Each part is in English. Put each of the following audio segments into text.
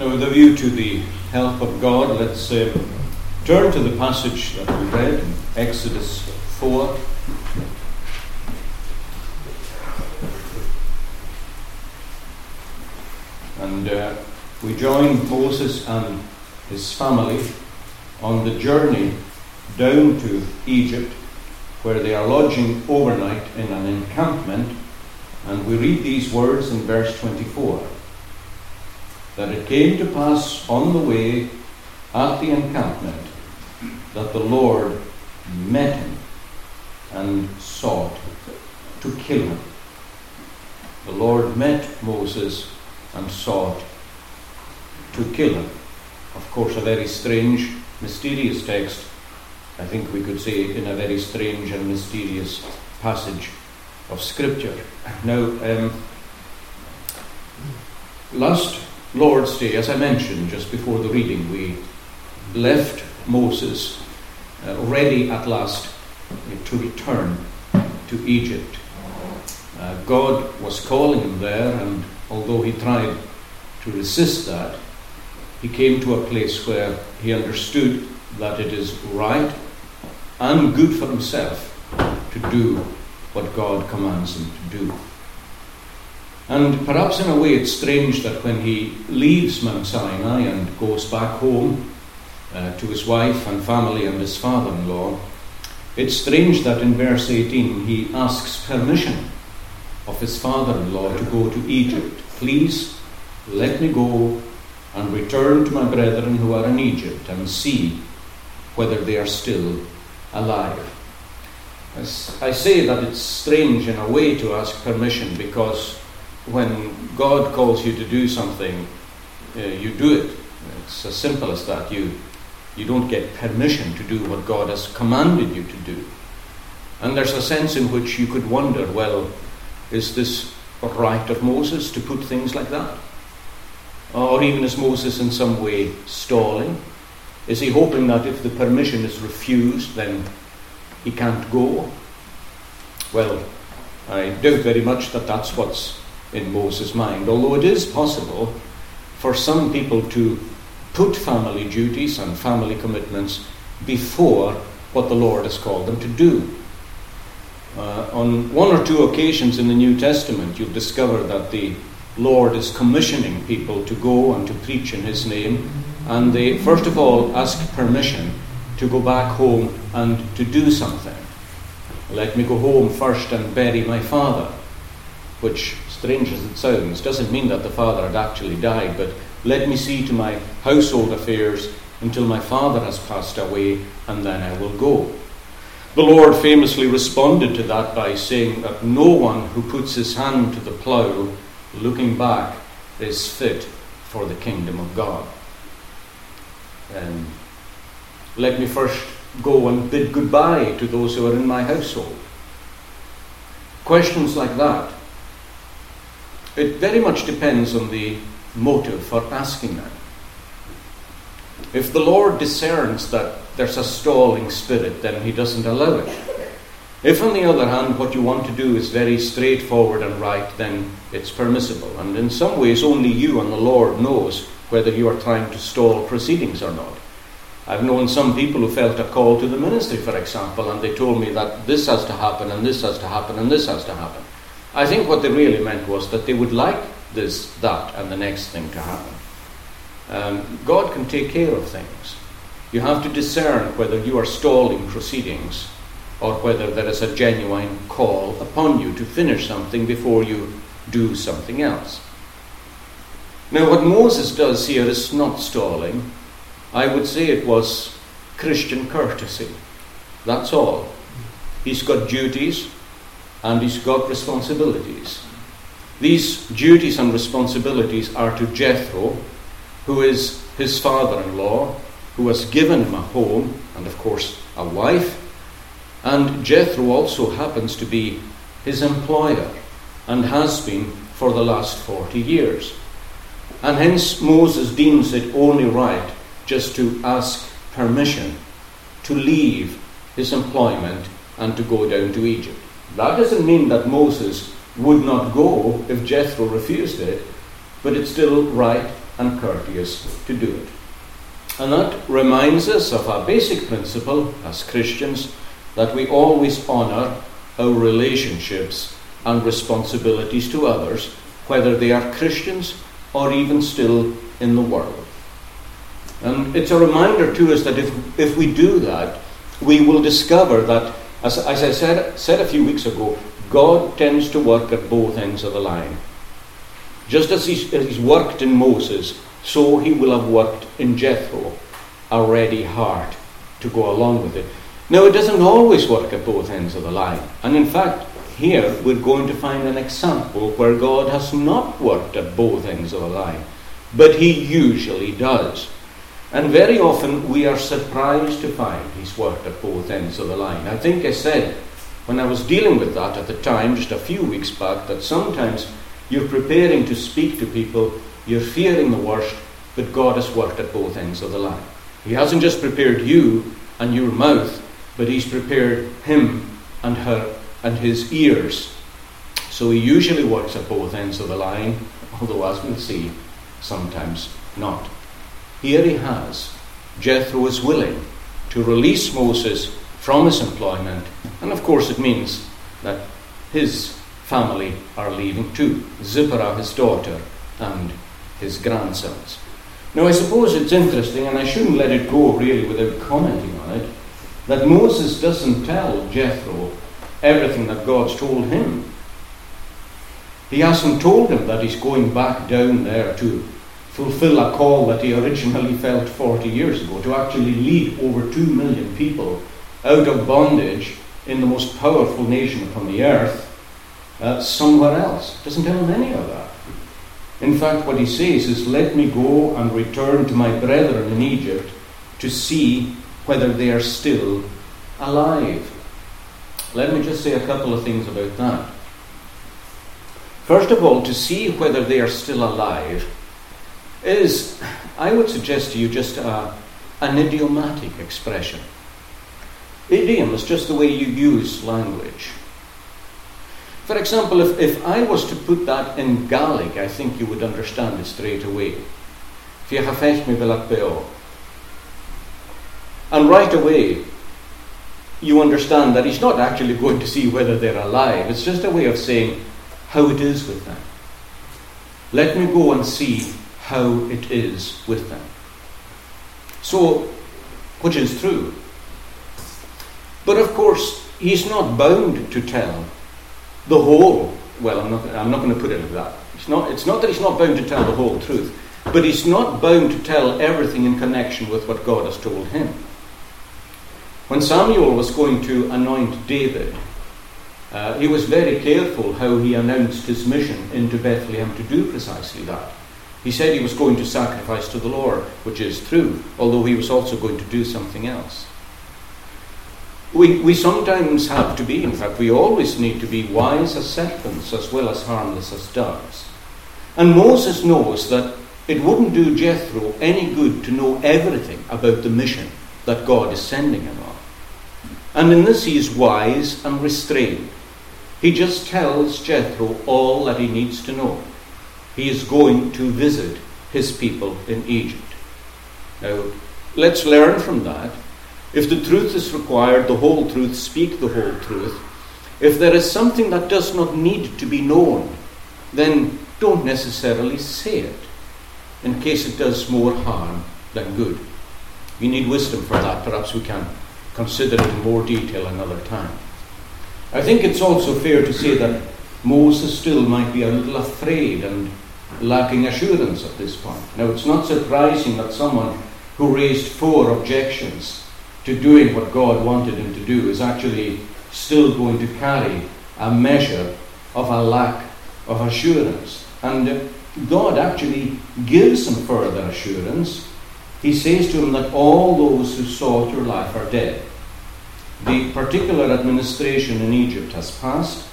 Now, with a view to the help of God, let's uh, turn to the passage that we read Exodus 4. And uh, we join Moses and his family on the journey down to Egypt, where they are lodging overnight in an encampment. And we read these words in verse 24 that it came to pass on the way at the encampment that the Lord met him and sought to kill him. The Lord met Moses and sought to kill him. Of course, a very strange, mysterious text. I think we could say in a very strange and mysterious passage of Scripture. Now, um, last Lord's Day, as I mentioned just before the reading, we left Moses uh, ready at last to return to Egypt. Uh, God was calling him there, and although he tried to resist that, he came to a place where he understood that it is right and good for himself to do what God commands him to do. And perhaps in a way it's strange that when he leaves Mount Sinai and goes back home uh, to his wife and family and his father in law, it's strange that in verse 18 he asks permission of his father in law to go to Egypt. Please let me go and return to my brethren who are in Egypt and see whether they are still alive. As I say that it's strange in a way to ask permission because when God calls you to do something, uh, you do it. It's as simple as that. You, you don't get permission to do what God has commanded you to do. And there's a sense in which you could wonder well, is this right of Moses to put things like that? Or even is Moses in some way stalling? Is he hoping that if the permission is refused, then he can't go? Well, I doubt very much that that's what's in Moses' mind, although it is possible for some people to put family duties and family commitments before what the Lord has called them to do. Uh, on one or two occasions in the New Testament, you'll discover that the Lord is commissioning people to go and to preach in His name, and they first of all ask permission to go back home and to do something. Let me go home first and bury my father, which strange as it sounds, doesn't mean that the father had actually died, but let me see to my household affairs until my father has passed away, and then I will go. The Lord famously responded to that by saying that no one who puts his hand to the plough, looking back, is fit for the kingdom of God. Um, let me first go and bid goodbye to those who are in my household. Questions like that it very much depends on the motive for asking that. If the Lord discerns that there's a stalling spirit, then He doesn't allow it. If, on the other hand, what you want to do is very straightforward and right, then it's permissible. And in some ways, only you and the Lord knows whether you are trying to stall proceedings or not. I've known some people who felt a call to the ministry, for example, and they told me that this has to happen, and this has to happen, and this has to happen. I think what they really meant was that they would like this, that, and the next thing to happen. Um, God can take care of things. You have to discern whether you are stalling proceedings or whether there is a genuine call upon you to finish something before you do something else. Now, what Moses does here is not stalling. I would say it was Christian courtesy. That's all. He's got duties, and he's got responsibilities. These duties and responsibilities are to Jethro, who is his father in law, who has given him a home and, of course, a wife. And Jethro also happens to be his employer and has been for the last 40 years. And hence Moses deems it only right just to ask permission to leave his employment and to go down to Egypt. That doesn't mean that Moses would not go if Jethro refused it, but it's still right and courteous to do it. And that reminds us of our basic principle as Christians that we always honour our relationships and responsibilities to others, whether they are Christians or even still in the world. And it's a reminder to us that if, if we do that, we will discover that, as, as I said, said a few weeks ago, God tends to work at both ends of the line. Just as he's, as he's worked in Moses, so he will have worked in Jethro, a ready heart to go along with it. Now, it doesn't always work at both ends of the line. And in fact, here we're going to find an example where God has not worked at both ends of the line, but He usually does. And very often we are surprised to find He's worked at both ends of the line. I think I said when I was dealing with that at the time, just a few weeks back, that sometimes you're preparing to speak to people, you're fearing the worst, but God has worked at both ends of the line. He hasn't just prepared you and your mouth, but He's prepared him and her and his ears. So He usually works at both ends of the line, although, as we'll see, sometimes not. Here He has. Jethro is willing to release Moses from his employment, and of course, it means that his family are leaving too Zipporah, his daughter, and his grandsons. Now, I suppose it's interesting, and I shouldn't let it go really without commenting on it, that Moses doesn't tell Jethro everything that God's told him. He hasn't told him that he's going back down there to fulfill a call that he originally felt 40 years ago to actually lead over 2 million people out of bondage in the most powerful nation upon the earth uh, somewhere else. Doesn't tell him any of that. In fact, what he says is, Let me go and return to my brethren in Egypt to see whether they are still alive. Let me just say a couple of things about that. First of all, to see whether they are still alive is, I would suggest to you, just a, an idiomatic expression. Idiom is just the way you use language. For example, if, if I was to put that in Gaelic, I think you would understand it straight away. And right away, you understand that he's not actually going to see whether they're alive. It's just a way of saying how it is with them. Let me go and see how it is with them. So, which is true. But of course, he's not bound to tell the whole. Well, I'm not, I'm not going to put it like that. It's not, it's not that he's not bound to tell the whole truth, but he's not bound to tell everything in connection with what God has told him. When Samuel was going to anoint David, uh, he was very careful how he announced his mission into Bethlehem to do precisely that. He said he was going to sacrifice to the Lord, which is true, although he was also going to do something else. We, we sometimes have to be, in fact, we always need to be wise as serpents as well as harmless as doves. And Moses knows that it wouldn't do Jethro any good to know everything about the mission that God is sending him on. And in this he is wise and restrained. He just tells Jethro all that he needs to know. He is going to visit his people in Egypt. Now, let's learn from that if the truth is required, the whole truth, speak the whole truth. If there is something that does not need to be known, then don't necessarily say it, in case it does more harm than good. You need wisdom for that. Perhaps we can consider it in more detail another time. I think it's also fair to say that Moses still might be a little afraid and lacking assurance at this point. Now, it's not surprising that someone who raised four objections to doing what God wanted him to do is actually still going to carry a measure of a lack of assurance. And God actually gives him further assurance. He says to him that all those who sought your life are dead. The particular administration in Egypt has passed.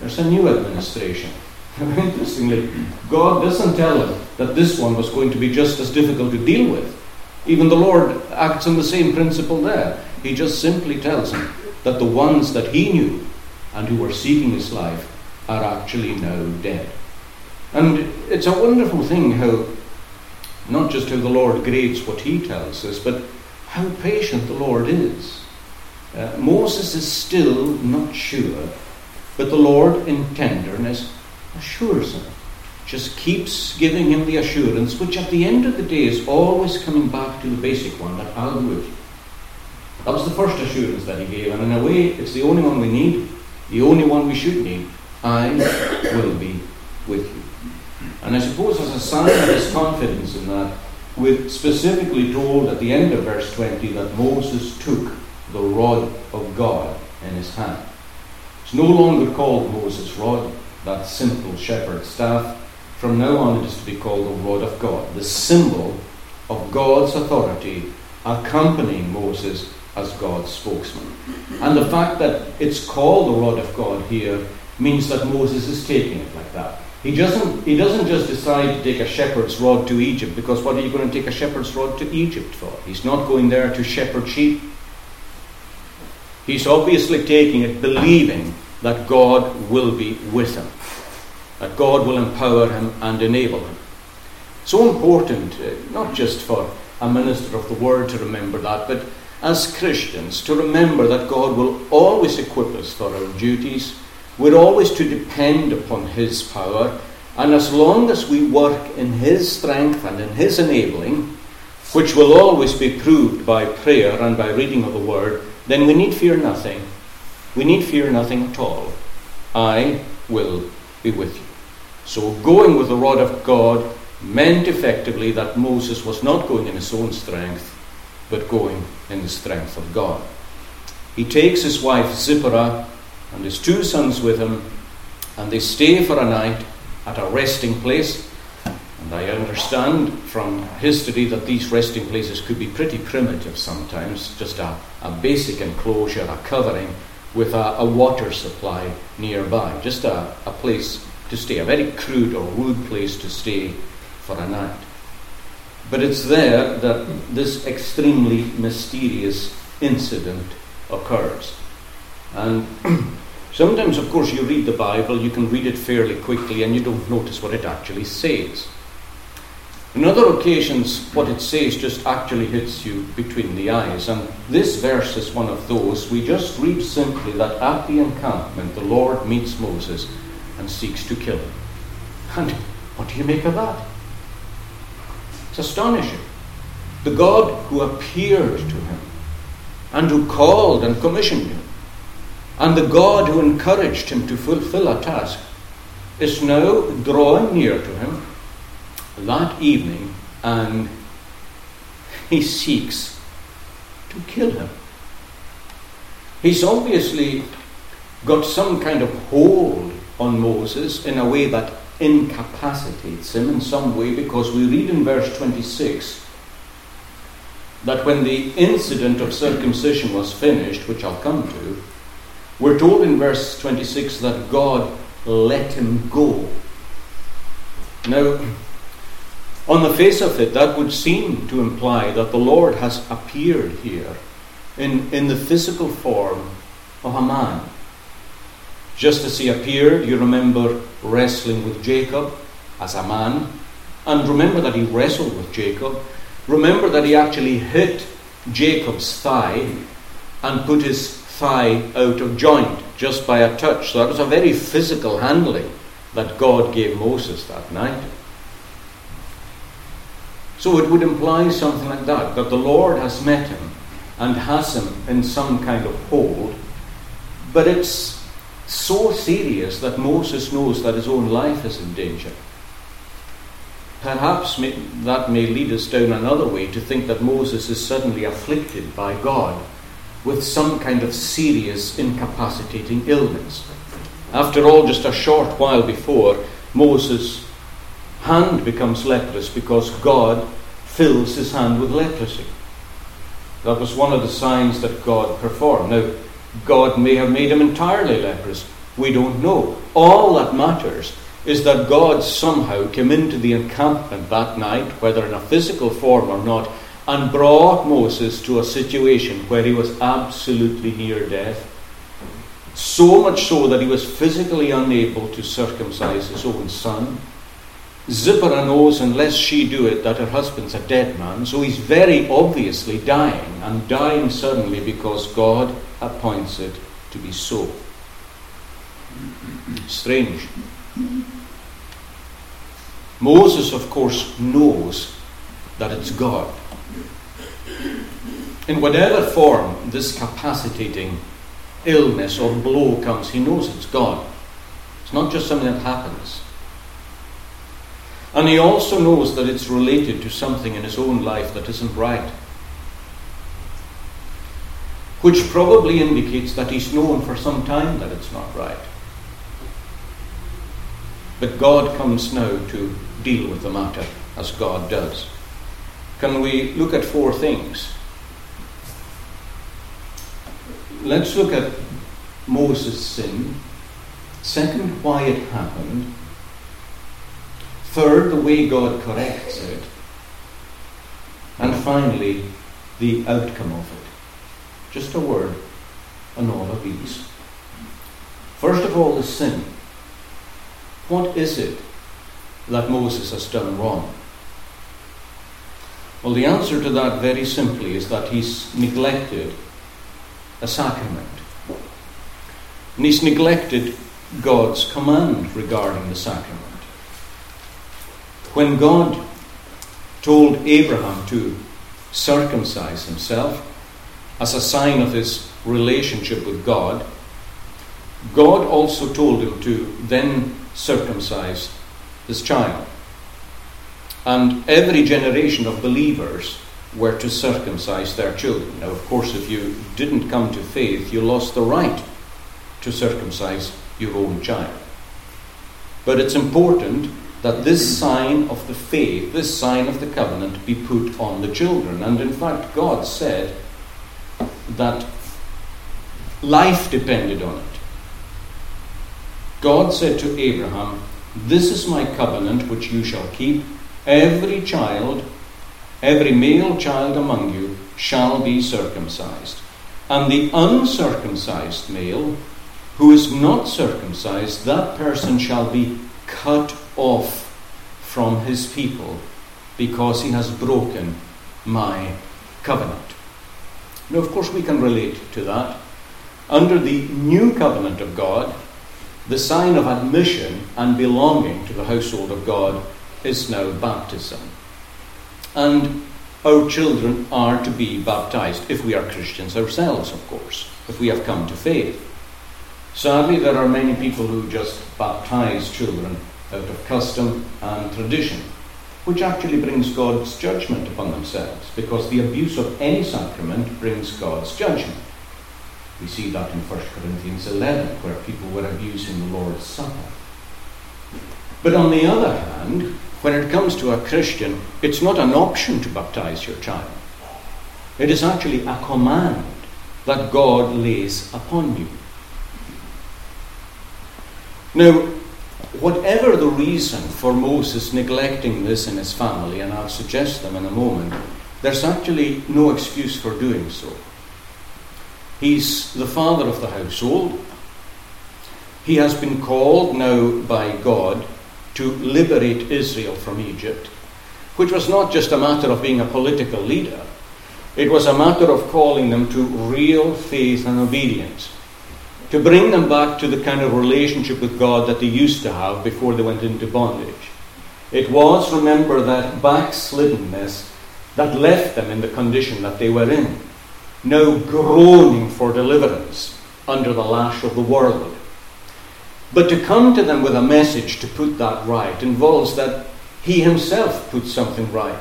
There's a new administration. Interestingly, God doesn't tell him that this one was going to be just as difficult to deal with. Even the Lord acts on the same principle there. He just simply tells him that the ones that he knew and who were seeking his life are actually now dead. And it's a wonderful thing how not just how the Lord grades what he tells us, but how patient the Lord is. Uh, Moses is still not sure, but the Lord, in tenderness, assures him. Just keeps giving him the assurance, which at the end of the day is always coming back to the basic one that I'll do it. That was the first assurance that he gave, and in a way, it's the only one we need, the only one we should need. I will be with you. And I suppose as a sign of his confidence in that, we're specifically told at the end of verse 20 that Moses took the rod of God in his hand. It's no longer called Moses' rod, that simple shepherd's staff. From now on, it is to be called the rod of God, the symbol of God's authority accompanying Moses as God's spokesman. And the fact that it's called the rod of God here means that Moses is taking it like that. He doesn't, he doesn't just decide to take a shepherd's rod to Egypt, because what are you going to take a shepherd's rod to Egypt for? He's not going there to shepherd sheep. He's obviously taking it believing that God will be with him, that God will empower him and enable him. So important, uh, not just for a minister of the word to remember that, but as Christians to remember that God will always equip us for our duties we're always to depend upon His power, and as long as we work in His strength and in His enabling, which will always be proved by prayer and by reading of the Word, then we need fear nothing. We need fear nothing at all. I will be with you. So, going with the rod of God meant effectively that Moses was not going in his own strength, but going in the strength of God. He takes his wife Zipporah and his two sons with him, and they stay for a night at a resting place. And I understand from history that these resting places could be pretty primitive sometimes, just a, a basic enclosure, a covering with a, a water supply nearby, just a, a place to stay, a very crude or rude place to stay for a night. But it's there that this extremely mysterious incident occurs. And sometimes, of course, you read the Bible, you can read it fairly quickly, and you don't notice what it actually says. In other occasions, what it says just actually hits you between the eyes. And this verse is one of those. We just read simply that at the encampment, the Lord meets Moses and seeks to kill him. And what do you make of that? It's astonishing. The God who appeared to him and who called and commissioned him and the God who encouraged him to fulfill a task is now drawing near to him that evening and he seeks to kill him. He's obviously got some kind of hold on Moses in a way that incapacitates him in some way because we read in verse 26 that when the incident of circumcision was finished, which I'll come to, we're told in verse 26 that God let him go. Now, on the face of it, that would seem to imply that the Lord has appeared here in, in the physical form of a man. Just as he appeared, you remember wrestling with Jacob as a man, and remember that he wrestled with Jacob. Remember that he actually hit Jacob's thigh and put his thigh out of joint just by a touch. So that was a very physical handling that God gave Moses that night. So it would imply something like that that the Lord has met him and has him in some kind of hold, but it's so serious that Moses knows that his own life is in danger. Perhaps that may lead us down another way to think that Moses is suddenly afflicted by God with some kind of serious incapacitating illness. After all, just a short while before, Moses' hand becomes leprous because God fills his hand with leprosy. That was one of the signs that God performed. Now, God may have made him entirely leprous. We don't know. All that matters is that God somehow came into the encampment that night, whether in a physical form or not, and brought Moses to a situation where he was absolutely near death. So much so that he was physically unable to circumcise his own son. Zipporah knows, unless she do it, that her husband's a dead man, so he's very obviously dying, and dying suddenly because God appoints it to be so. Strange. Moses, of course, knows that it's God. In whatever form this capacitating illness or blow comes, he knows it's God. It's not just something that happens. And he also knows that it's related to something in his own life that isn't right. Which probably indicates that he's known for some time that it's not right. But God comes now to deal with the matter as God does. Can we look at four things? Let's look at Moses' sin. Second, why it happened. Third, the way God corrects it. And finally, the outcome of it. Just a word on all of these. First of all, the sin. What is it that Moses has done wrong? Well, the answer to that very simply is that he's neglected a sacrament. And he's neglected God's command regarding the sacrament. When God told Abraham to circumcise himself as a sign of his relationship with God, God also told him to then circumcise his child. And every generation of believers were to circumcise their children. Now, of course, if you didn't come to faith, you lost the right to circumcise your own child. But it's important that this sign of the faith, this sign of the covenant, be put on the children. And in fact, God said that life depended on it. God said to Abraham, This is my covenant which you shall keep. Every child, every male child among you, shall be circumcised. And the uncircumcised male, who is not circumcised, that person shall be cut off from his people because he has broken my covenant. Now, of course, we can relate to that. Under the new covenant of God, the sign of admission and belonging to the household of God is now baptism. And our children are to be baptized, if we are Christians ourselves, of course, if we have come to faith. Sadly, there are many people who just baptize children out of custom and tradition, which actually brings God's judgment upon themselves, because the abuse of any sacrament brings God's judgment. We see that in 1 Corinthians 11, where people were abusing the Lord's Supper. But on the other hand, when it comes to a Christian, it's not an option to baptize your child. It is actually a command that God lays upon you. Now, whatever the reason for Moses neglecting this in his family, and I'll suggest them in a moment, there's actually no excuse for doing so. He's the father of the household. He has been called now by God to liberate Israel from Egypt, which was not just a matter of being a political leader, it was a matter of calling them to real faith and obedience to bring them back to the kind of relationship with God that they used to have before they went into bondage. It was, remember, that backsliddenness that left them in the condition that they were in, now groaning for deliverance under the lash of the world. But to come to them with a message to put that right involves that he himself puts something right,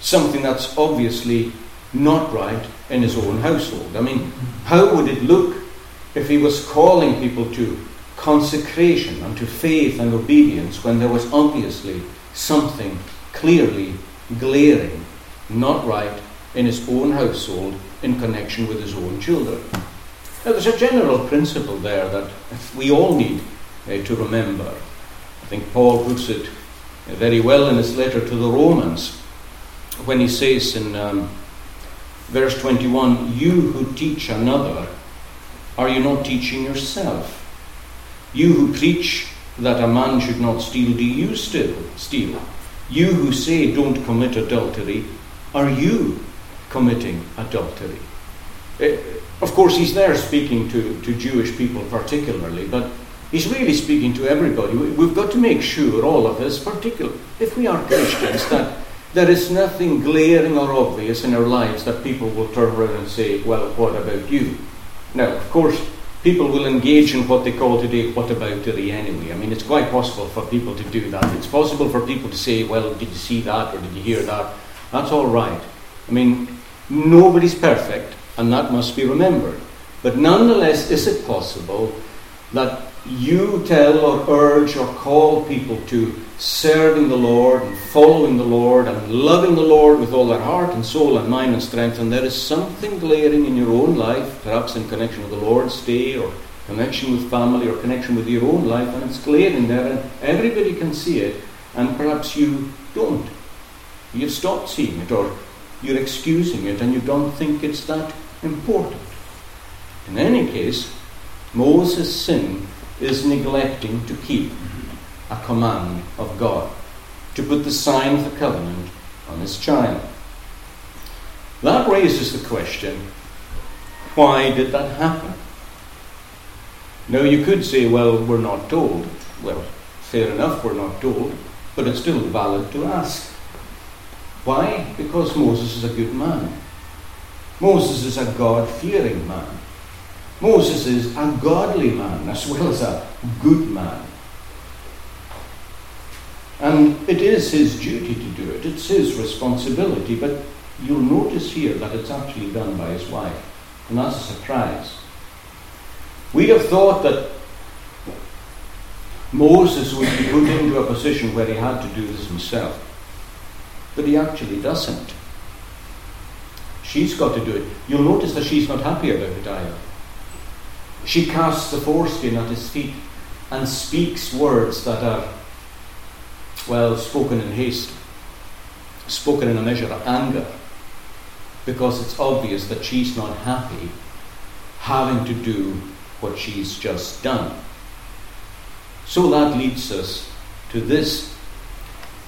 something that's obviously not right in his own household. I mean, how would it look if he was calling people to consecration and to faith and obedience when there was obviously something clearly glaring not right in his own household in connection with his own children. Now, there's a general principle there that we all need uh, to remember. I think Paul puts it very well in his letter to the Romans when he says in um, verse 21 You who teach another are you not teaching yourself? You who preach that a man should not steal, do you still steal? You who say don't commit adultery, are you committing adultery? Eh, of course, he's there speaking to, to Jewish people particularly, but he's really speaking to everybody. We've got to make sure, all of us, particularly if we are Christians, that there is nothing glaring or obvious in our lives that people will turn around and say, Well, what about you? Now, of course, people will engage in what they call today what about the anyway. I mean, it's quite possible for people to do that. It's possible for people to say, Well, did you see that or did you hear that? That's all right. I mean, nobody's perfect and that must be remembered. But nonetheless, is it possible that you tell or urge or call people to serving the Lord and following the Lord and loving the Lord with all their heart and soul and mind and strength, and there is something glaring in your own life, perhaps in connection with the Lord's day or connection with family or connection with your own life, and it's glaring there, and everybody can see it, and perhaps you don't. You've stopped seeing it, or you're excusing it, and you don't think it's that important. In any case, Moses' sin is neglecting to keep a command of God, to put the sign of the covenant on his child. That raises the question why did that happen? Now, you could say, well, we're not told. Well, fair enough, we're not told, but it's still valid to ask. Why? Because Moses is a good man. Moses is a God fearing man. Moses is a godly man as well as a good man. And it is his duty to do it, it's his responsibility, but you'll notice here that it's actually done by his wife. And that's a surprise. We'd have thought that Moses would be put into a position where he had to do this himself. But he actually doesn't. She's got to do it. You'll notice that she's not happy about it either. She casts the foreskin at his feet and speaks words that are, well, spoken in haste, spoken in a measure of anger, because it's obvious that she's not happy having to do what she's just done. So that leads us to this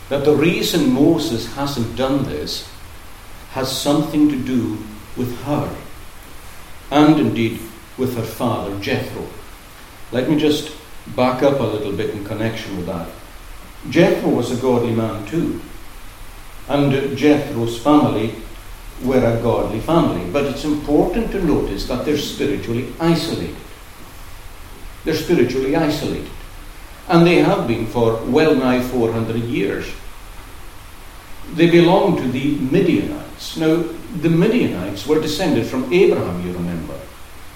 that the reason Moses hasn't done this has something to do with her, and indeed with her father Jethro. Let me just back up a little bit in connection with that. Jethro was a godly man too, and Jethro's family were a godly family, but it's important to notice that they're spiritually isolated. They're spiritually isolated, and they have been for well nigh 400 years. They belong to the Midianites. Now, the Midianites were descended from Abraham, you remember.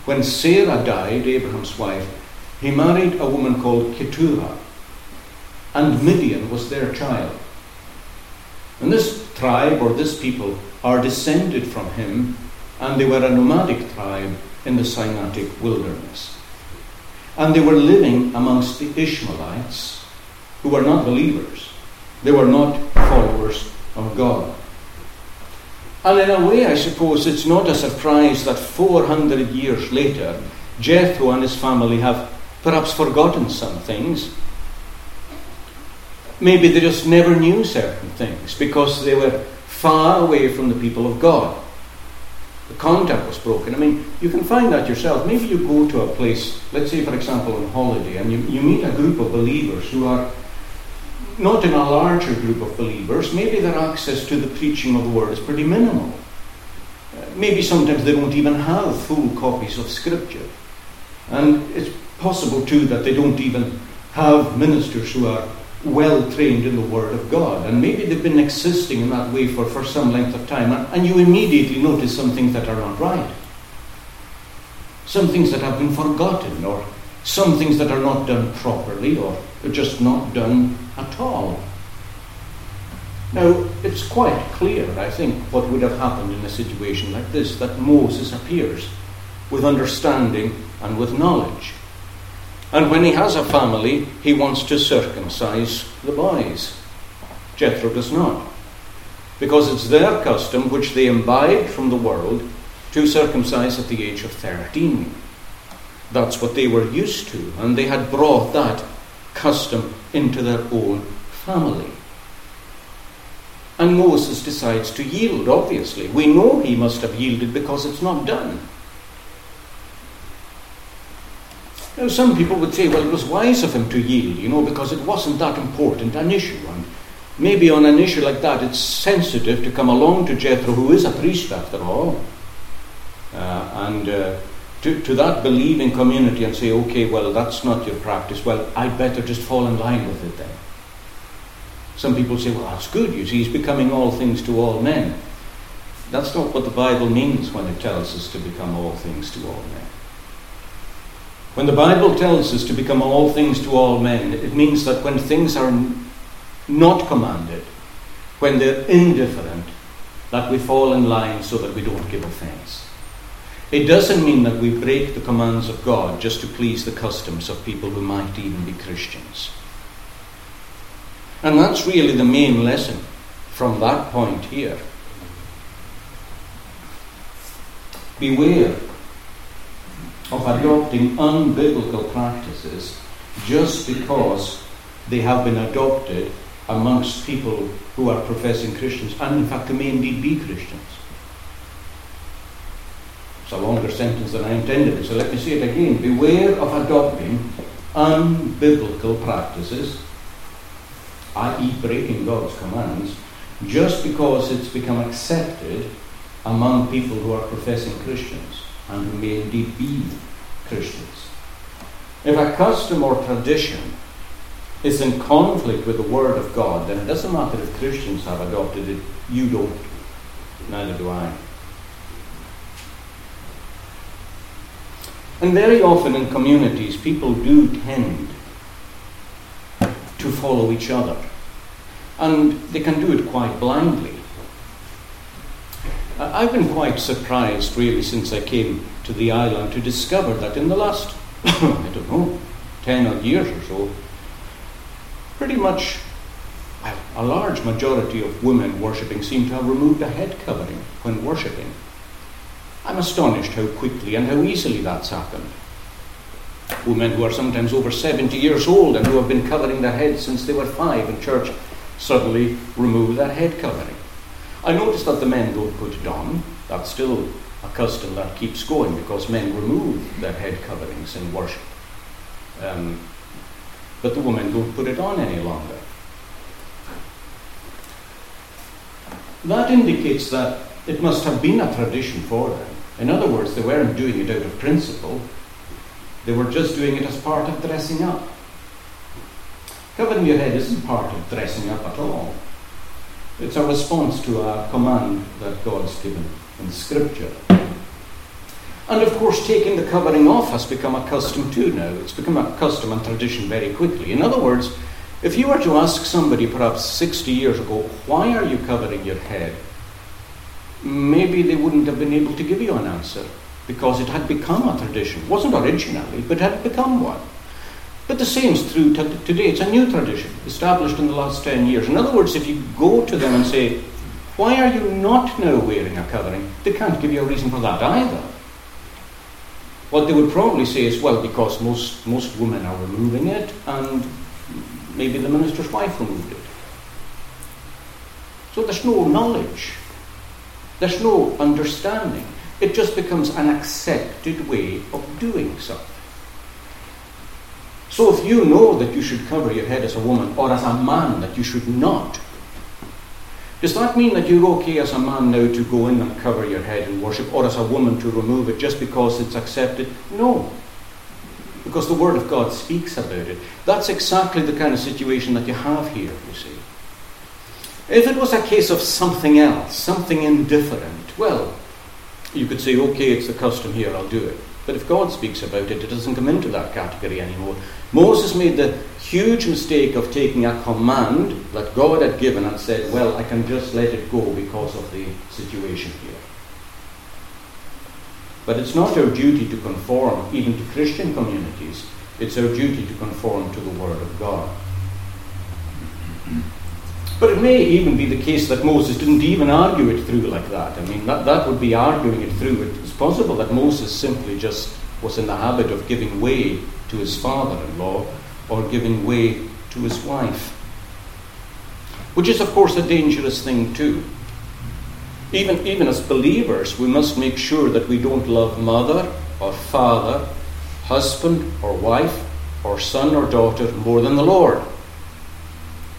When Sarah died, Abraham's wife, he married a woman called Keturah, and Midian was their child. And this tribe, or this people, are descended from him, and they were a nomadic tribe in the Sinaitic wilderness. And they were living amongst the Ishmaelites, who were not believers. They were not followers of God. And in a way, I suppose it's not a surprise that 400 years later, Jethro and his family have perhaps forgotten some things. Maybe they just never knew certain things because they were far away from the people of God. The contact was broken. I mean, you can find that yourself. Maybe you go to a place, let's say, for example, on holiday, and you, you meet a group of believers who are not in a larger group of believers, maybe their access to the preaching of the word is pretty minimal. Uh, maybe sometimes they don't even have full copies of Scripture. And it's possible too that they don't even have ministers who are well trained in the Word of God. And maybe they've been existing in that way for, for some length of time. And, and you immediately notice some things that are not right. Some things that have been forgotten, or some things that are not done properly, or just not done at all. Now, it's quite clear, I think, what would have happened in a situation like this that Moses appears with understanding and with knowledge. And when he has a family, he wants to circumcise the boys. Jethro does not. Because it's their custom, which they imbibed from the world, to circumcise at the age of 13. That's what they were used to, and they had brought that custom into their own family. And Moses decides to yield, obviously. We know he must have yielded because it's not done. Now, some people would say, well, it was wise of him to yield, you know, because it wasn't that important an issue. And maybe on an issue like that, it's sensitive to come along to Jethro, who is a priest after all, uh, and uh, to, to that believing community and say, okay, well, that's not your practice. Well, I'd better just fall in line with it then. Some people say, well, that's good. You see, he's becoming all things to all men. That's not what the Bible means when it tells us to become all things to all men. When the Bible tells us to become all things to all men, it means that when things are not commanded, when they're indifferent, that we fall in line so that we don't give offense. It doesn't mean that we break the commands of God just to please the customs of people who might even be Christians. And that's really the main lesson from that point here. Beware of adopting unbiblical practices just because they have been adopted amongst people who are professing Christians, and in fact, they may indeed be Christians. It's a longer sentence than I intended, so let me say it again. Beware of adopting unbiblical practices, i.e., breaking God's commands, just because it's become accepted among people who are professing Christians and who may indeed be Christians. If a custom or tradition is in conflict with the Word of God, then it doesn't matter if Christians have adopted it, you don't. Neither do I. And very often in communities, people do tend to follow each other. And they can do it quite blindly. I've been quite surprised, really, since I came to the island to discover that in the last, I don't know, 10 odd years or so, pretty much a large majority of women worshipping seem to have removed a head covering when worshipping. I'm astonished how quickly and how easily that's happened. Women who are sometimes over 70 years old and who have been covering their heads since they were five in church suddenly remove their head covering. I notice that the men don't put it on. That's still a custom that keeps going because men remove their head coverings in worship. Um, but the women don't put it on any longer. That indicates that it must have been a tradition for them. In other words, they weren't doing it out of principle, they were just doing it as part of dressing up. Covering your head isn't part of dressing up at all. It's a response to a command that God's given in Scripture. And of course, taking the covering off has become a custom too now. It's become a custom and tradition very quickly. In other words, if you were to ask somebody perhaps 60 years ago, why are you covering your head? Maybe they wouldn't have been able to give you an answer because it had become a tradition. It wasn't originally, but had become one. But the same is true t- today. It's a new tradition established in the last 10 years. In other words, if you go to them and say, Why are you not now wearing a covering? They can't give you a reason for that either. What they would probably say is, Well, because most, most women are removing it, and maybe the minister's wife removed it. So there's no knowledge, there's no understanding. It just becomes an accepted way of doing something. So if you know that you should cover your head as a woman or as a man that you should not, does that mean that you're okay as a man now to go in and cover your head and worship or as a woman to remove it just because it's accepted? No. Because the Word of God speaks about it. That's exactly the kind of situation that you have here, you see. If it was a case of something else, something indifferent, well, you could say, okay, it's the custom here, I'll do it. But if God speaks about it, it doesn't come into that category anymore. Moses made the huge mistake of taking a command that God had given and said, Well, I can just let it go because of the situation here. But it's not our duty to conform, even to Christian communities. It's our duty to conform to the Word of God. But it may even be the case that Moses didn't even argue it through like that. I mean, that, that would be arguing it through. It's possible that Moses simply just was in the habit of giving way to his father in law or giving way to his wife. Which is, of course, a dangerous thing, too. Even, even as believers, we must make sure that we don't love mother or father, husband or wife, or son or daughter more than the Lord.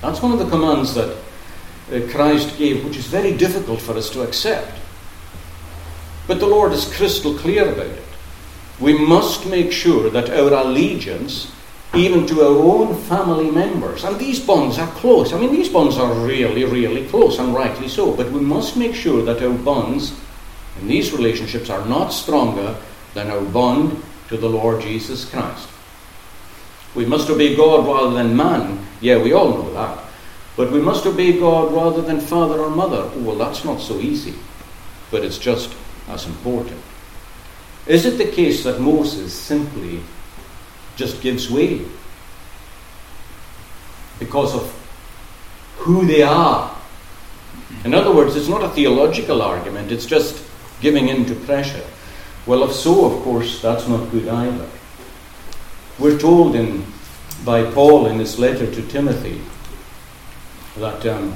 That's one of the commands that uh, Christ gave, which is very difficult for us to accept. But the Lord is crystal clear about it. We must make sure that our allegiance, even to our own family members, and these bonds are close. I mean, these bonds are really, really close, and rightly so. But we must make sure that our bonds in these relationships are not stronger than our bond to the Lord Jesus Christ. We must obey God rather than man. Yeah, we all know that. But we must obey God rather than father or mother. well, that's not so easy. But it's just as important. Is it the case that Moses simply just gives way because of who they are? In other words, it's not a theological argument, it's just giving in to pressure. Well, if so, of course, that's not good either. We're told in, by Paul in his letter to Timothy that um,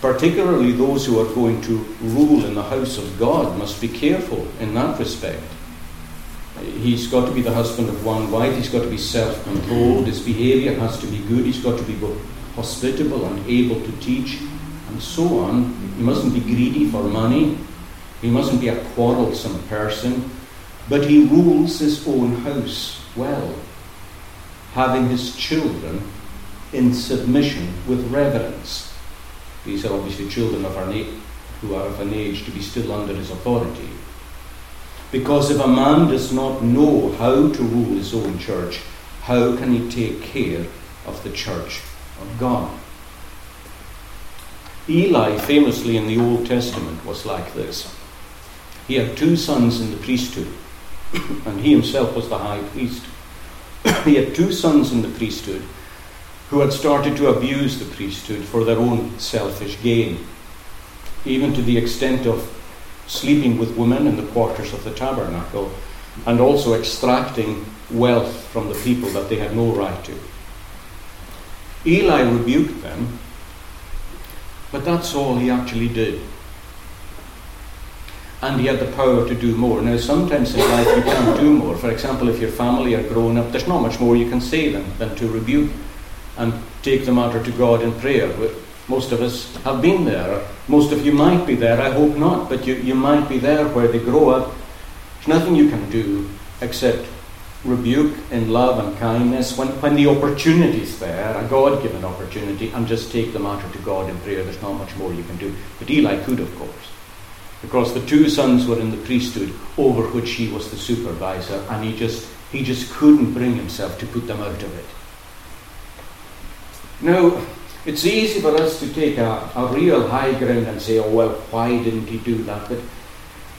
particularly those who are going to rule in the house of God must be careful in that respect. He's got to be the husband of one wife, he's got to be self controlled, his behavior has to be good, he's got to be hospitable and able to teach, and so on. He mustn't be greedy for money, he mustn't be a quarrelsome person, but he rules his own house well, having his children in submission with reverence. These are obviously children of our na- who are of an age to be still under his authority. Because if a man does not know how to rule his own church, how can he take care of the church of God? Eli, famously in the Old Testament, was like this. He had two sons in the priesthood, and he himself was the high priest. he had two sons in the priesthood who had started to abuse the priesthood for their own selfish gain, even to the extent of sleeping with women in the quarters of the tabernacle and also extracting wealth from the people that they had no right to. Eli rebuked them, but that's all he actually did. And he had the power to do more. Now, sometimes in life you can't do more. For example, if your family are grown up, there's not much more you can say than, than to rebuke and take the matter to God in prayer. Most of us have been there. Most of you might be there. I hope not, but you, you might be there where they grow up. There's nothing you can do except rebuke in love and kindness when, when the opportunity is there, a God given opportunity, and just take the matter to God in prayer. There's not much more you can do. But Eli could, of course. Because the two sons were in the priesthood over which he was the supervisor, and he just he just couldn't bring himself to put them out of it. Now, it's easy for us to take a, a real high ground and say, oh, well, why didn't he do that? But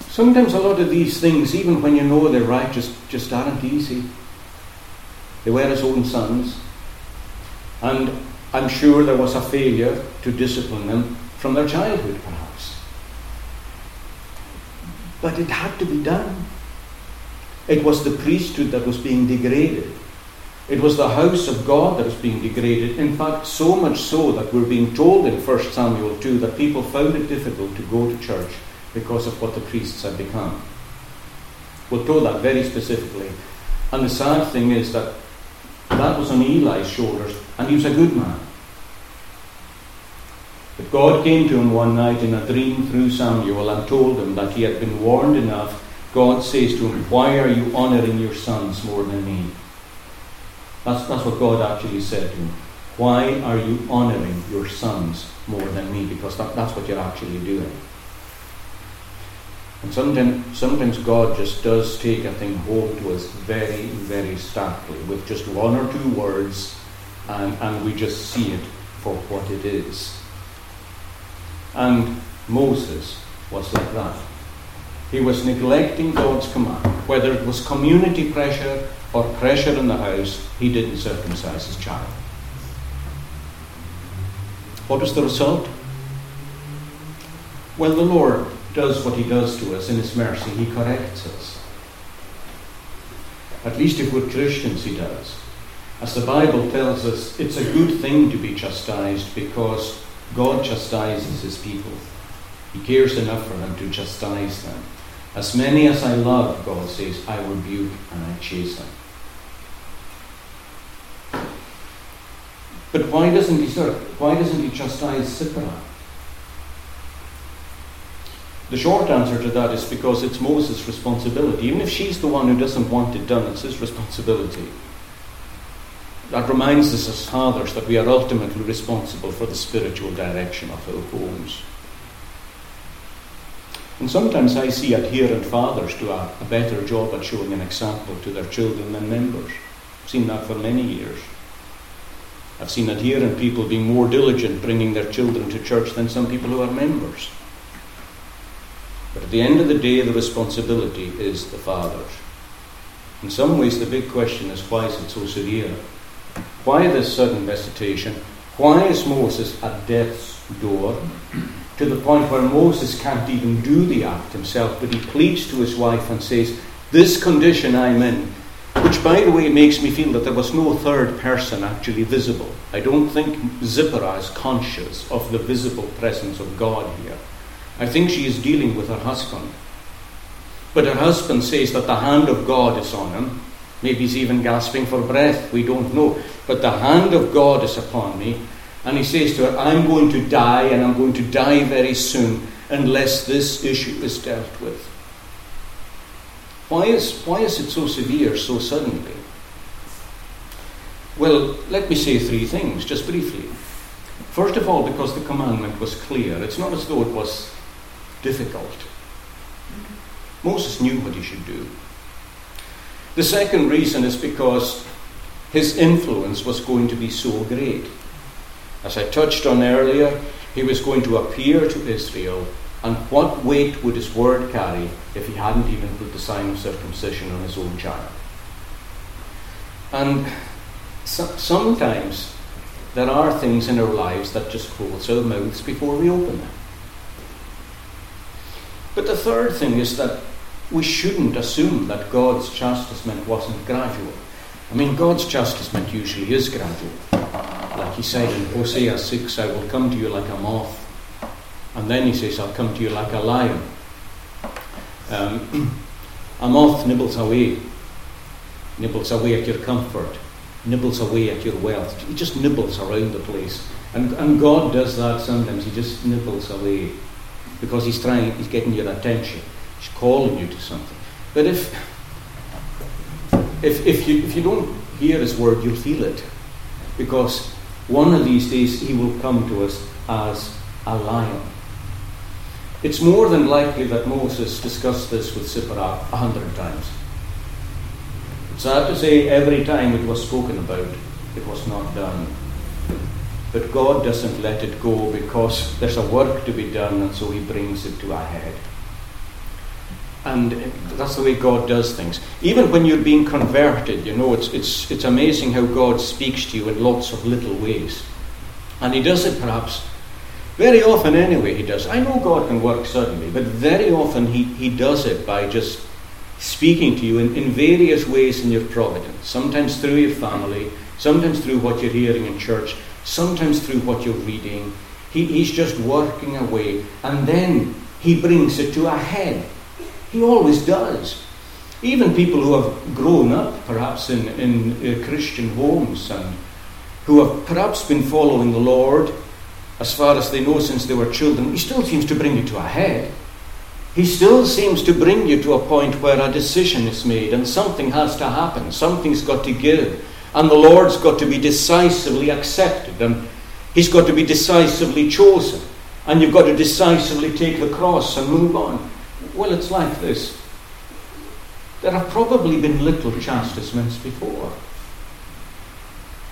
sometimes a lot of these things, even when you know they're right, just, just aren't easy. They were his own sons. And I'm sure there was a failure to discipline them from their childhood, perhaps. But it had to be done. It was the priesthood that was being degraded. It was the house of God that was being degraded. In fact, so much so that we're being told in 1 Samuel 2 that people found it difficult to go to church because of what the priests had become. We're told that very specifically. And the sad thing is that that was on Eli's shoulders, and he was a good man. But God came to him one night in a dream through Samuel and told him that he had been warned enough. God says to him, Why are you honouring your sons more than me? That's, that's what God actually said to him. Why are you honoring your sons more than me? Because that, that's what you're actually doing. And sometimes, sometimes God just does take a thing home to us very, very starkly with just one or two words, and, and we just see it for what it is. And Moses was like that. He was neglecting God's command, whether it was community pressure or pressure in the house, he didn't circumcise his child. What was the result? Well, the Lord does what he does to us in his mercy. He corrects us. At least if we're Christians, he does. As the Bible tells us, it's a good thing to be chastised because God chastises his people. He cares enough for them to chastise them. As many as I love, God says, I rebuke and I chasten. But why doesn't he, sir, why doesn't he chastise Zipporah? The short answer to that is because it's Moses' responsibility. Even if she's the one who doesn't want it done, it's his responsibility. That reminds us as fathers that we are ultimately responsible for the spiritual direction of our homes. And sometimes I see adherent fathers do a, a better job at showing an example to their children than members. I've seen that for many years. I've seen adherent people being more diligent bringing their children to church than some people who are members. But at the end of the day, the responsibility is the father's. In some ways, the big question is why is it so severe? Why this sudden visitation? Why is Moses at death's door? To the point where Moses can't even do the act himself, but he pleads to his wife and says, This condition I'm in, which by the way makes me feel that there was no third person actually visible. I don't think Zipporah is conscious of the visible presence of God here. I think she is dealing with her husband. But her husband says that the hand of God is on him. Maybe he's even gasping for breath. We don't know. But the hand of God is upon me. And he says to her, I'm going to die, and I'm going to die very soon unless this issue is dealt with. Why is, why is it so severe so suddenly? Well, let me say three things, just briefly. First of all, because the commandment was clear. It's not as though it was difficult. Moses knew what he should do. The second reason is because his influence was going to be so great. As I touched on earlier, he was going to appear to Israel, and what weight would his word carry if he hadn't even put the sign of circumcision on his own child? And so, sometimes there are things in our lives that just close our mouths before we open them. But the third thing is that we shouldn't assume that God's chastisement wasn't gradual. I mean, God's chastisement usually is gradual. Like he said in Hosea 6, I will come to you like a moth. And then he says, I'll come to you like a lion. Um, a moth nibbles away, nibbles away at your comfort, nibbles away at your wealth. He just nibbles around the place. And, and God does that sometimes. He just nibbles away because he's trying, he's getting your attention. He's calling you to something. But if, if, if, you, if you don't hear his word, you'll feel it. Because one of these days he will come to us as a lion. It's more than likely that Moses discussed this with Zipporah a hundred times. It's sad to say every time it was spoken about, it was not done. But God doesn't let it go because there's a work to be done, and so He brings it to a head. And that's the way God does things. Even when you're being converted, you know, it's, it's, it's amazing how God speaks to you in lots of little ways. And He does it perhaps very often, anyway, He does. I know God can work suddenly, but very often He, he does it by just speaking to you in, in various ways in your providence. Sometimes through your family, sometimes through what you're hearing in church, sometimes through what you're reading. He, he's just working away, and then he brings it to a head. He always does. Even people who have grown up, perhaps in, in uh, Christian homes, and who have perhaps been following the Lord as far as they know since they were children, he still seems to bring you to a head. He still seems to bring you to a point where a decision is made and something has to happen. Something's got to give. And the Lord's got to be decisively accepted, and He's got to be decisively chosen. And you've got to decisively take the cross and move on. Well, it's like this. There have probably been little chastisements before.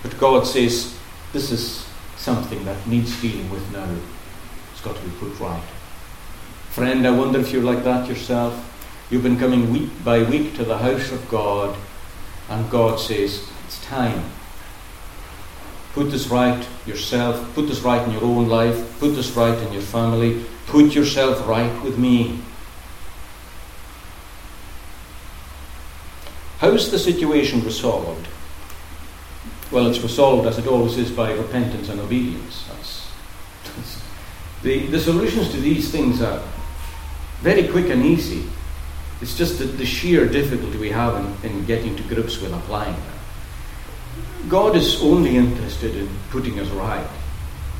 But God says, this is something that needs dealing with now. It's got to be put right. Friend, I wonder if you're like that yourself. You've been coming week by week to the house of God, and God says, it's time. Put this right yourself. Put this right in your own life. Put this right in your family. Put yourself right with me. How's the situation resolved? Well, it's resolved as it always is by repentance and obedience. That's, that's the, the solutions to these things are very quick and easy. It's just the, the sheer difficulty we have in, in getting to grips with applying them. God is only interested in putting us right.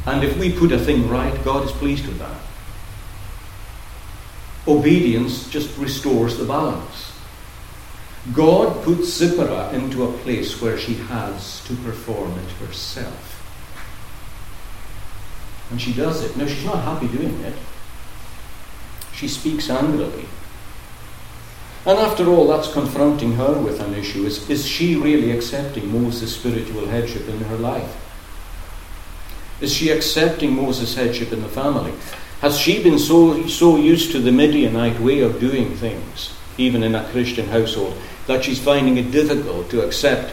And if we put a thing right, God is pleased with that. Obedience just restores the balance. God puts Zipporah into a place where she has to perform it herself. And she does it. Now, she's not happy doing it. She speaks angrily. And after all, that's confronting her with an issue. Is, is she really accepting Moses' spiritual headship in her life? Is she accepting Moses' headship in the family? Has she been so, so used to the Midianite way of doing things, even in a Christian household, that she's finding it difficult to accept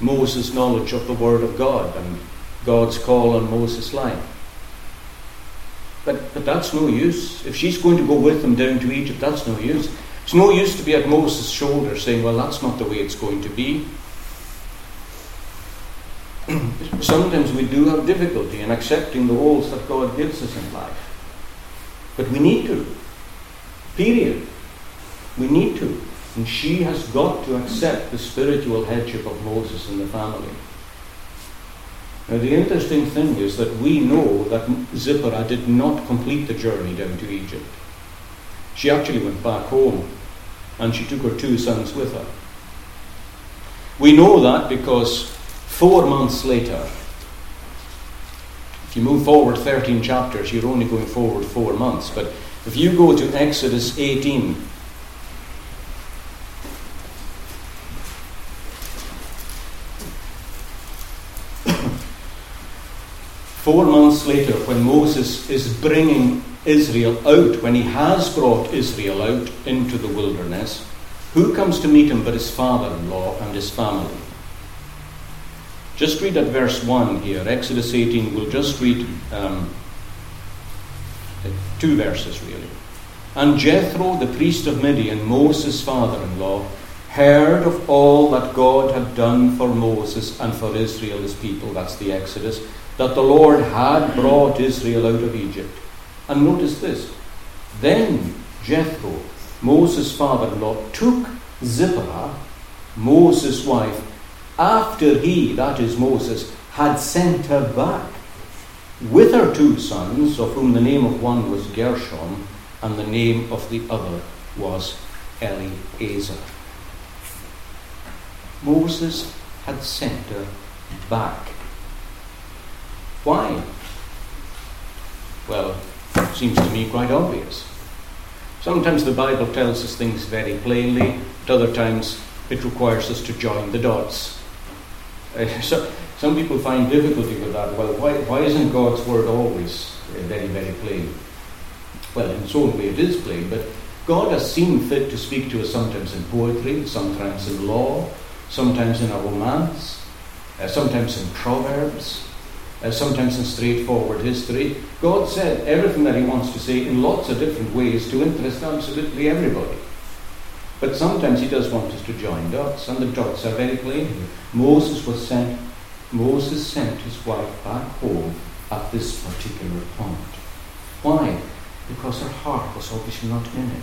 Moses' knowledge of the Word of God and God's call on Moses' life? But, but that's no use. If she's going to go with them down to Egypt, that's no use. It's no use to be at Moses' shoulder saying, well, that's not the way it's going to be. Sometimes we do have difficulty in accepting the roles that God gives us in life. But we need to. Period. We need to. And she has got to accept the spiritual headship of Moses in the family. Now, the interesting thing is that we know that Zipporah did not complete the journey down to Egypt. She actually went back home and she took her two sons with her. We know that because four months later, if you move forward 13 chapters, you're only going forward four months. But if you go to Exodus 18, four months later, when Moses is bringing Israel out, when he has brought Israel out into the wilderness, who comes to meet him but his father in law and his family? Just read at verse 1 here, Exodus 18. We'll just read um, two verses really. And Jethro, the priest of Midian, Moses' father in law, heard of all that God had done for Moses and for Israel, his people, that's the Exodus, that the Lord had brought Israel out of Egypt. And notice this. Then Jethro, Moses' father in law, took Zipporah, Moses' wife, after he, that is Moses, had sent her back with her two sons, of whom the name of one was Gershom and the name of the other was Eleazar. Moses had sent her back. Why? Well, seems to me quite obvious. Sometimes the Bible tells us things very plainly, at other times it requires us to join the dots. Uh, so, some people find difficulty with that. Well, why, why isn't God's word always uh, very, very plain? Well, in its own way it is plain, but God has seen fit to speak to us sometimes in poetry, sometimes in law, sometimes in a romance, uh, sometimes in proverbs, uh, sometimes in straightforward history. God said everything that He wants to say in lots of different ways to interest absolutely everybody. But sometimes He does want us to join dots, and the dots are very plain. Moses was sent. Moses sent his wife back home at this particular point. Why? Because her heart was obviously not in it.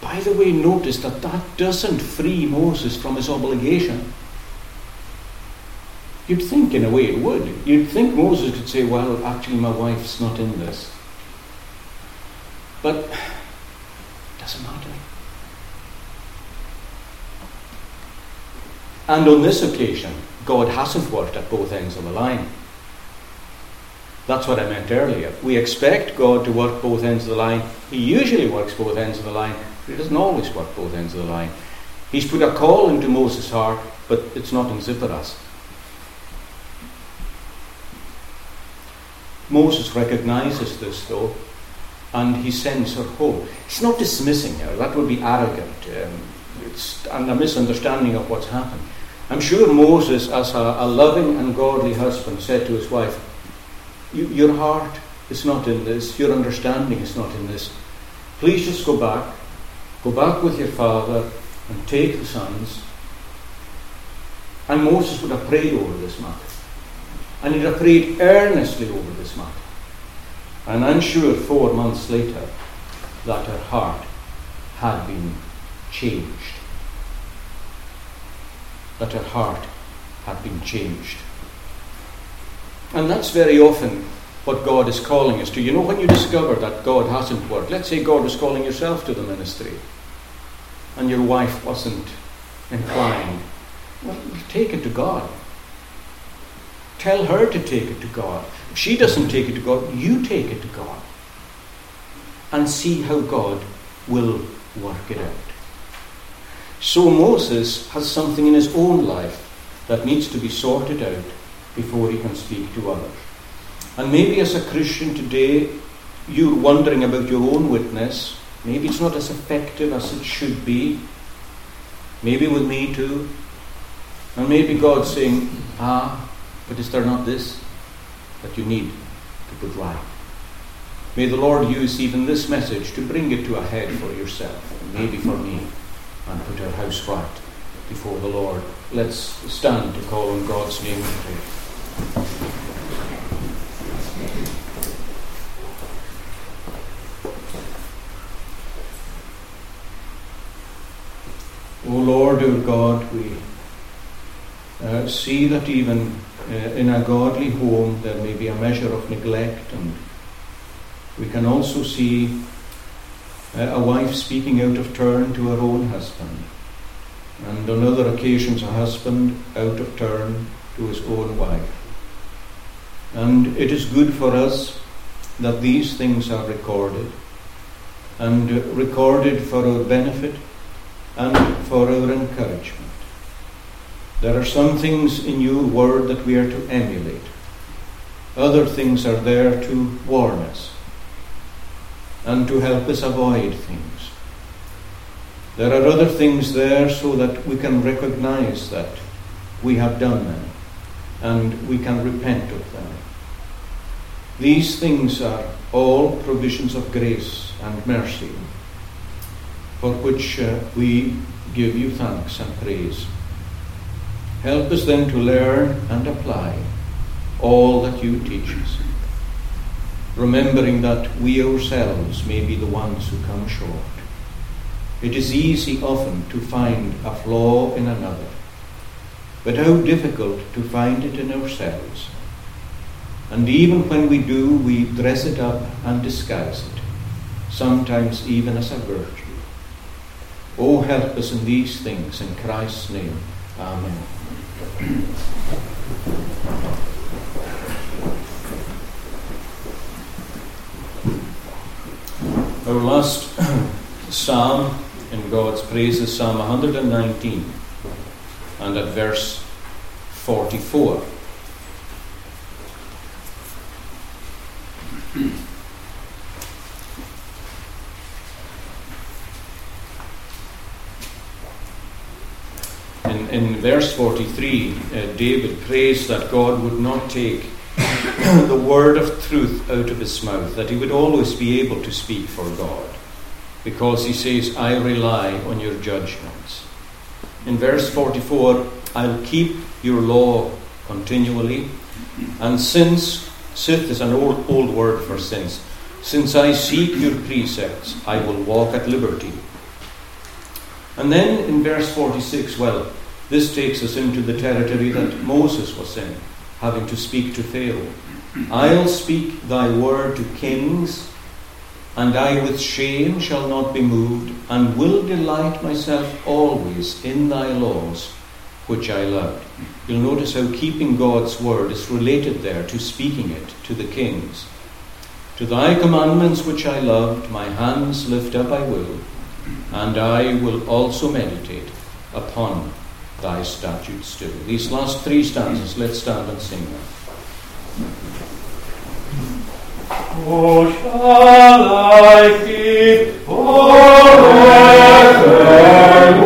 By the way, notice that that doesn't free Moses from his obligation. You'd think, in a way, it would. You'd think Moses could say, Well, actually, my wife's not in this. But it doesn't matter. And on this occasion, God hasn't worked at both ends of the line. That's what I meant earlier. We expect God to work both ends of the line. He usually works both ends of the line, but He doesn't always work both ends of the line. He's put a call into Moses' heart, but it's not in Zipporah's. Moses recognizes this, though, and he sends her home. He's not dismissing her, that would be arrogant. Um, it's a misunderstanding of what's happened. I'm sure Moses, as a, a loving and godly husband, said to his wife, Your heart is not in this, your understanding is not in this. Please just go back, go back with your father, and take the sons, And Moses would have prayed over this matter. And have prayed earnestly over this matter. And I'm sure four months later that her heart had been changed. That her heart had been changed. And that's very often what God is calling us to. You know, when you discover that God hasn't worked, let's say God was calling yourself to the ministry, and your wife wasn't inclined, well, take it to God. Tell her to take it to God. If she doesn't take it to God, you take it to God. And see how God will work it out. So Moses has something in his own life that needs to be sorted out before he can speak to others. And maybe as a Christian today, you're wondering about your own witness. Maybe it's not as effective as it should be. Maybe with me too. And maybe God's saying, ah, but is there not this that you need to put right? May the Lord use even this message to bring it to a head for yourself, and maybe for me, and put our house right before the Lord. Let's stand to call on God's name pray. O Lord, our God, we uh, see that even in a godly home there may be a measure of neglect, and we can also see uh, a wife speaking out of turn to her own husband, and on other occasions a husband out of turn to his own wife. And it is good for us that these things are recorded, and uh, recorded for our benefit and for our encouragement. There are some things in your word that we are to emulate. Other things are there to warn us and to help us avoid things. There are other things there so that we can recognize that we have done them and we can repent of them. These things are all provisions of grace and mercy for which uh, we give you thanks and praise. Help us then to learn and apply all that you teach us, remembering that we ourselves may be the ones who come short. It is easy often to find a flaw in another, but how difficult to find it in ourselves. And even when we do, we dress it up and disguise it, sometimes even as a virtue. Oh, help us in these things in Christ's name. Amen. Our last psalm in God's praise is Psalm 119 and at verse 44. In, verse 43, uh, David prays that God would not take the word of truth out of his mouth, that he would always be able to speak for God, because he says, I rely on your judgments. In verse 44, I'll keep your law continually, and since, sith is an old, old word for since, since I seek your precepts, I will walk at liberty. And then in verse 46, well, this takes us into the territory that Moses was in, having to speak to Pharaoh. I'll speak thy word to kings, and I with shame shall not be moved, and will delight myself always in thy laws, which I loved. You'll notice how keeping God's word is related there to speaking it to the kings. To thy commandments which I loved, my hands lift up I will and I will also meditate upon thy statutes too. These last three stanzas, let's stand and sing them. Oh, shall I keep forever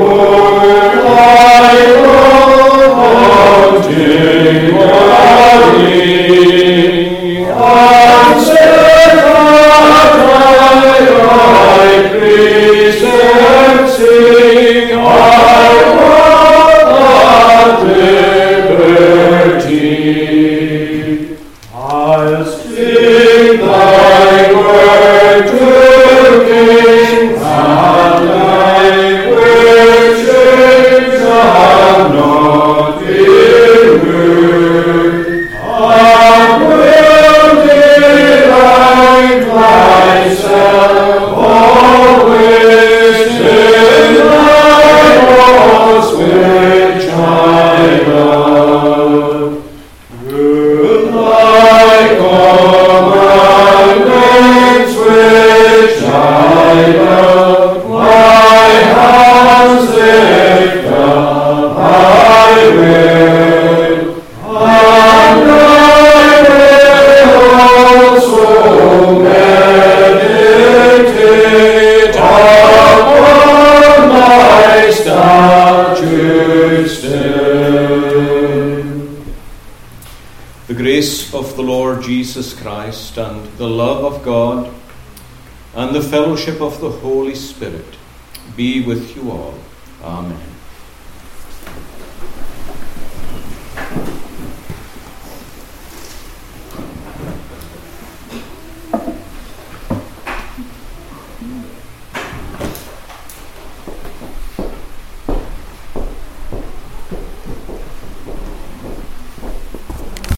would I love